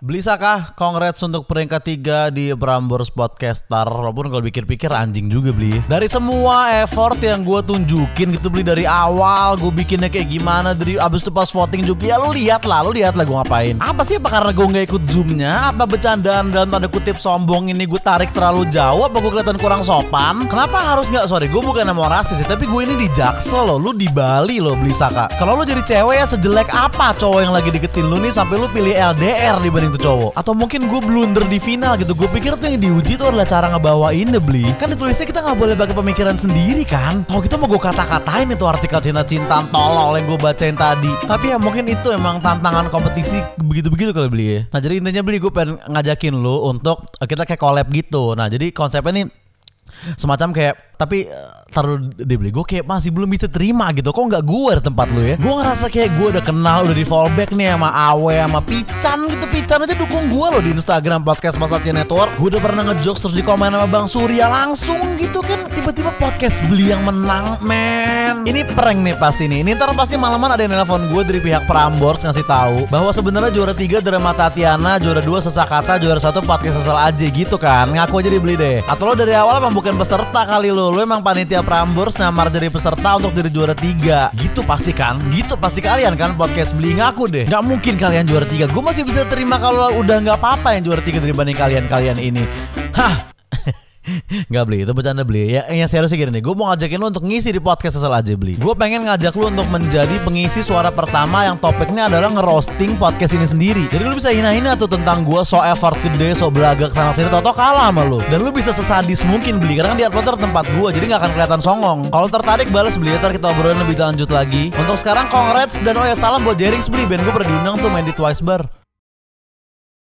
Beli Saka, congrats untuk peringkat 3 di Prambors Podcaster Walaupun kalau pikir-pikir anjing juga beli Dari semua effort yang gue tunjukin gitu beli dari awal Gue bikinnya kayak gimana Dari abis itu pas voting juga Ya lu lihat lah, lu lihat lah gue ngapain. Apa sih apa karena gue gak ikut zoomnya? Apa bercandaan dalam tanda kutip sombong ini gue tarik terlalu jauh? Apa gue kelihatan kurang sopan? Kenapa harus gak, sorry gue bukan mau rasis sih Tapi gue ini di Jaksel loh, lu di Bali loh Beli Saka Kalau lu jadi cewek ya sejelek apa cowok yang lagi deketin lu nih Sampai lu pilih LDR dibanding tuh cowok. Atau mungkin gue blunder di final gitu. Gue pikir tuh yang diuji tuh adalah cara ngebawain beli kan ditulisnya kita nggak boleh pakai pemikiran sendiri kan? Kalau kita mau gue kata-katain itu artikel cinta-cinta tolol yang gue bacain tadi. Tapi ya mungkin itu emang tantangan kompetisi begitu-begitu kalau beli ya nah jadi intinya beli gue pengen ngajakin lo untuk kita kayak collab gitu. Nah jadi konsepnya nih semacam kayak tapi uh, taruh dibeli gue kayak masih belum bisa terima gitu. Kok nggak gue di tempat lu ya? Gue ngerasa kayak gue udah kenal udah di fallback nih sama Awe sama Pican gitu. Pican aja dukung gue loh di Instagram podcast Masaci Network. Gue udah pernah ngejokes terus di komen sama Bang Surya langsung gitu kan. Tiba-tiba podcast beli yang menang men. Ini prank nih pasti nih. Ini ntar pasti malaman ada yang nelfon gue dari pihak Prambors ngasih tahu bahwa sebenarnya juara tiga drama Tatiana juara dua sesakata juara satu podcast sesal aja gitu kan. Ngaku aja dibeli deh. Atau lo dari awal emang bukan peserta kali lo. Lo emang panitia Prambors nyamar jadi peserta untuk jadi juara tiga. Gitu pasti kan? Gitu pasti kalian kan podcast beli ngaku deh. Nggak mungkin kalian juara tiga. Gue masih bisa terima kalau udah nggak apa-apa yang juara tiga dibanding kalian kalian ini. Hah Gak beli, itu bercanda beli. Ya yang serius gini nih Gue mau ngajakin lu untuk ngisi di podcast asal aja beli. Gue pengen ngajak lu untuk menjadi pengisi suara pertama Yang topiknya adalah ngerosting podcast ini sendiri. Jadi lu bisa hina-hina tuh tentang gue So effort gede, so belagak sana sini Toto kalah sama lu. Dan lu bisa sesadis mungkin beli Karena kan di Uploader tempat gue Jadi gak akan kelihatan songong. Kalau tertarik balas beli. Ntar kita obrolin lebih lanjut lagi. Untuk sekarang congrats. Dan oh ya salam buat Jerings beli. Ben gue pernah diundang tuh main di Twice Bar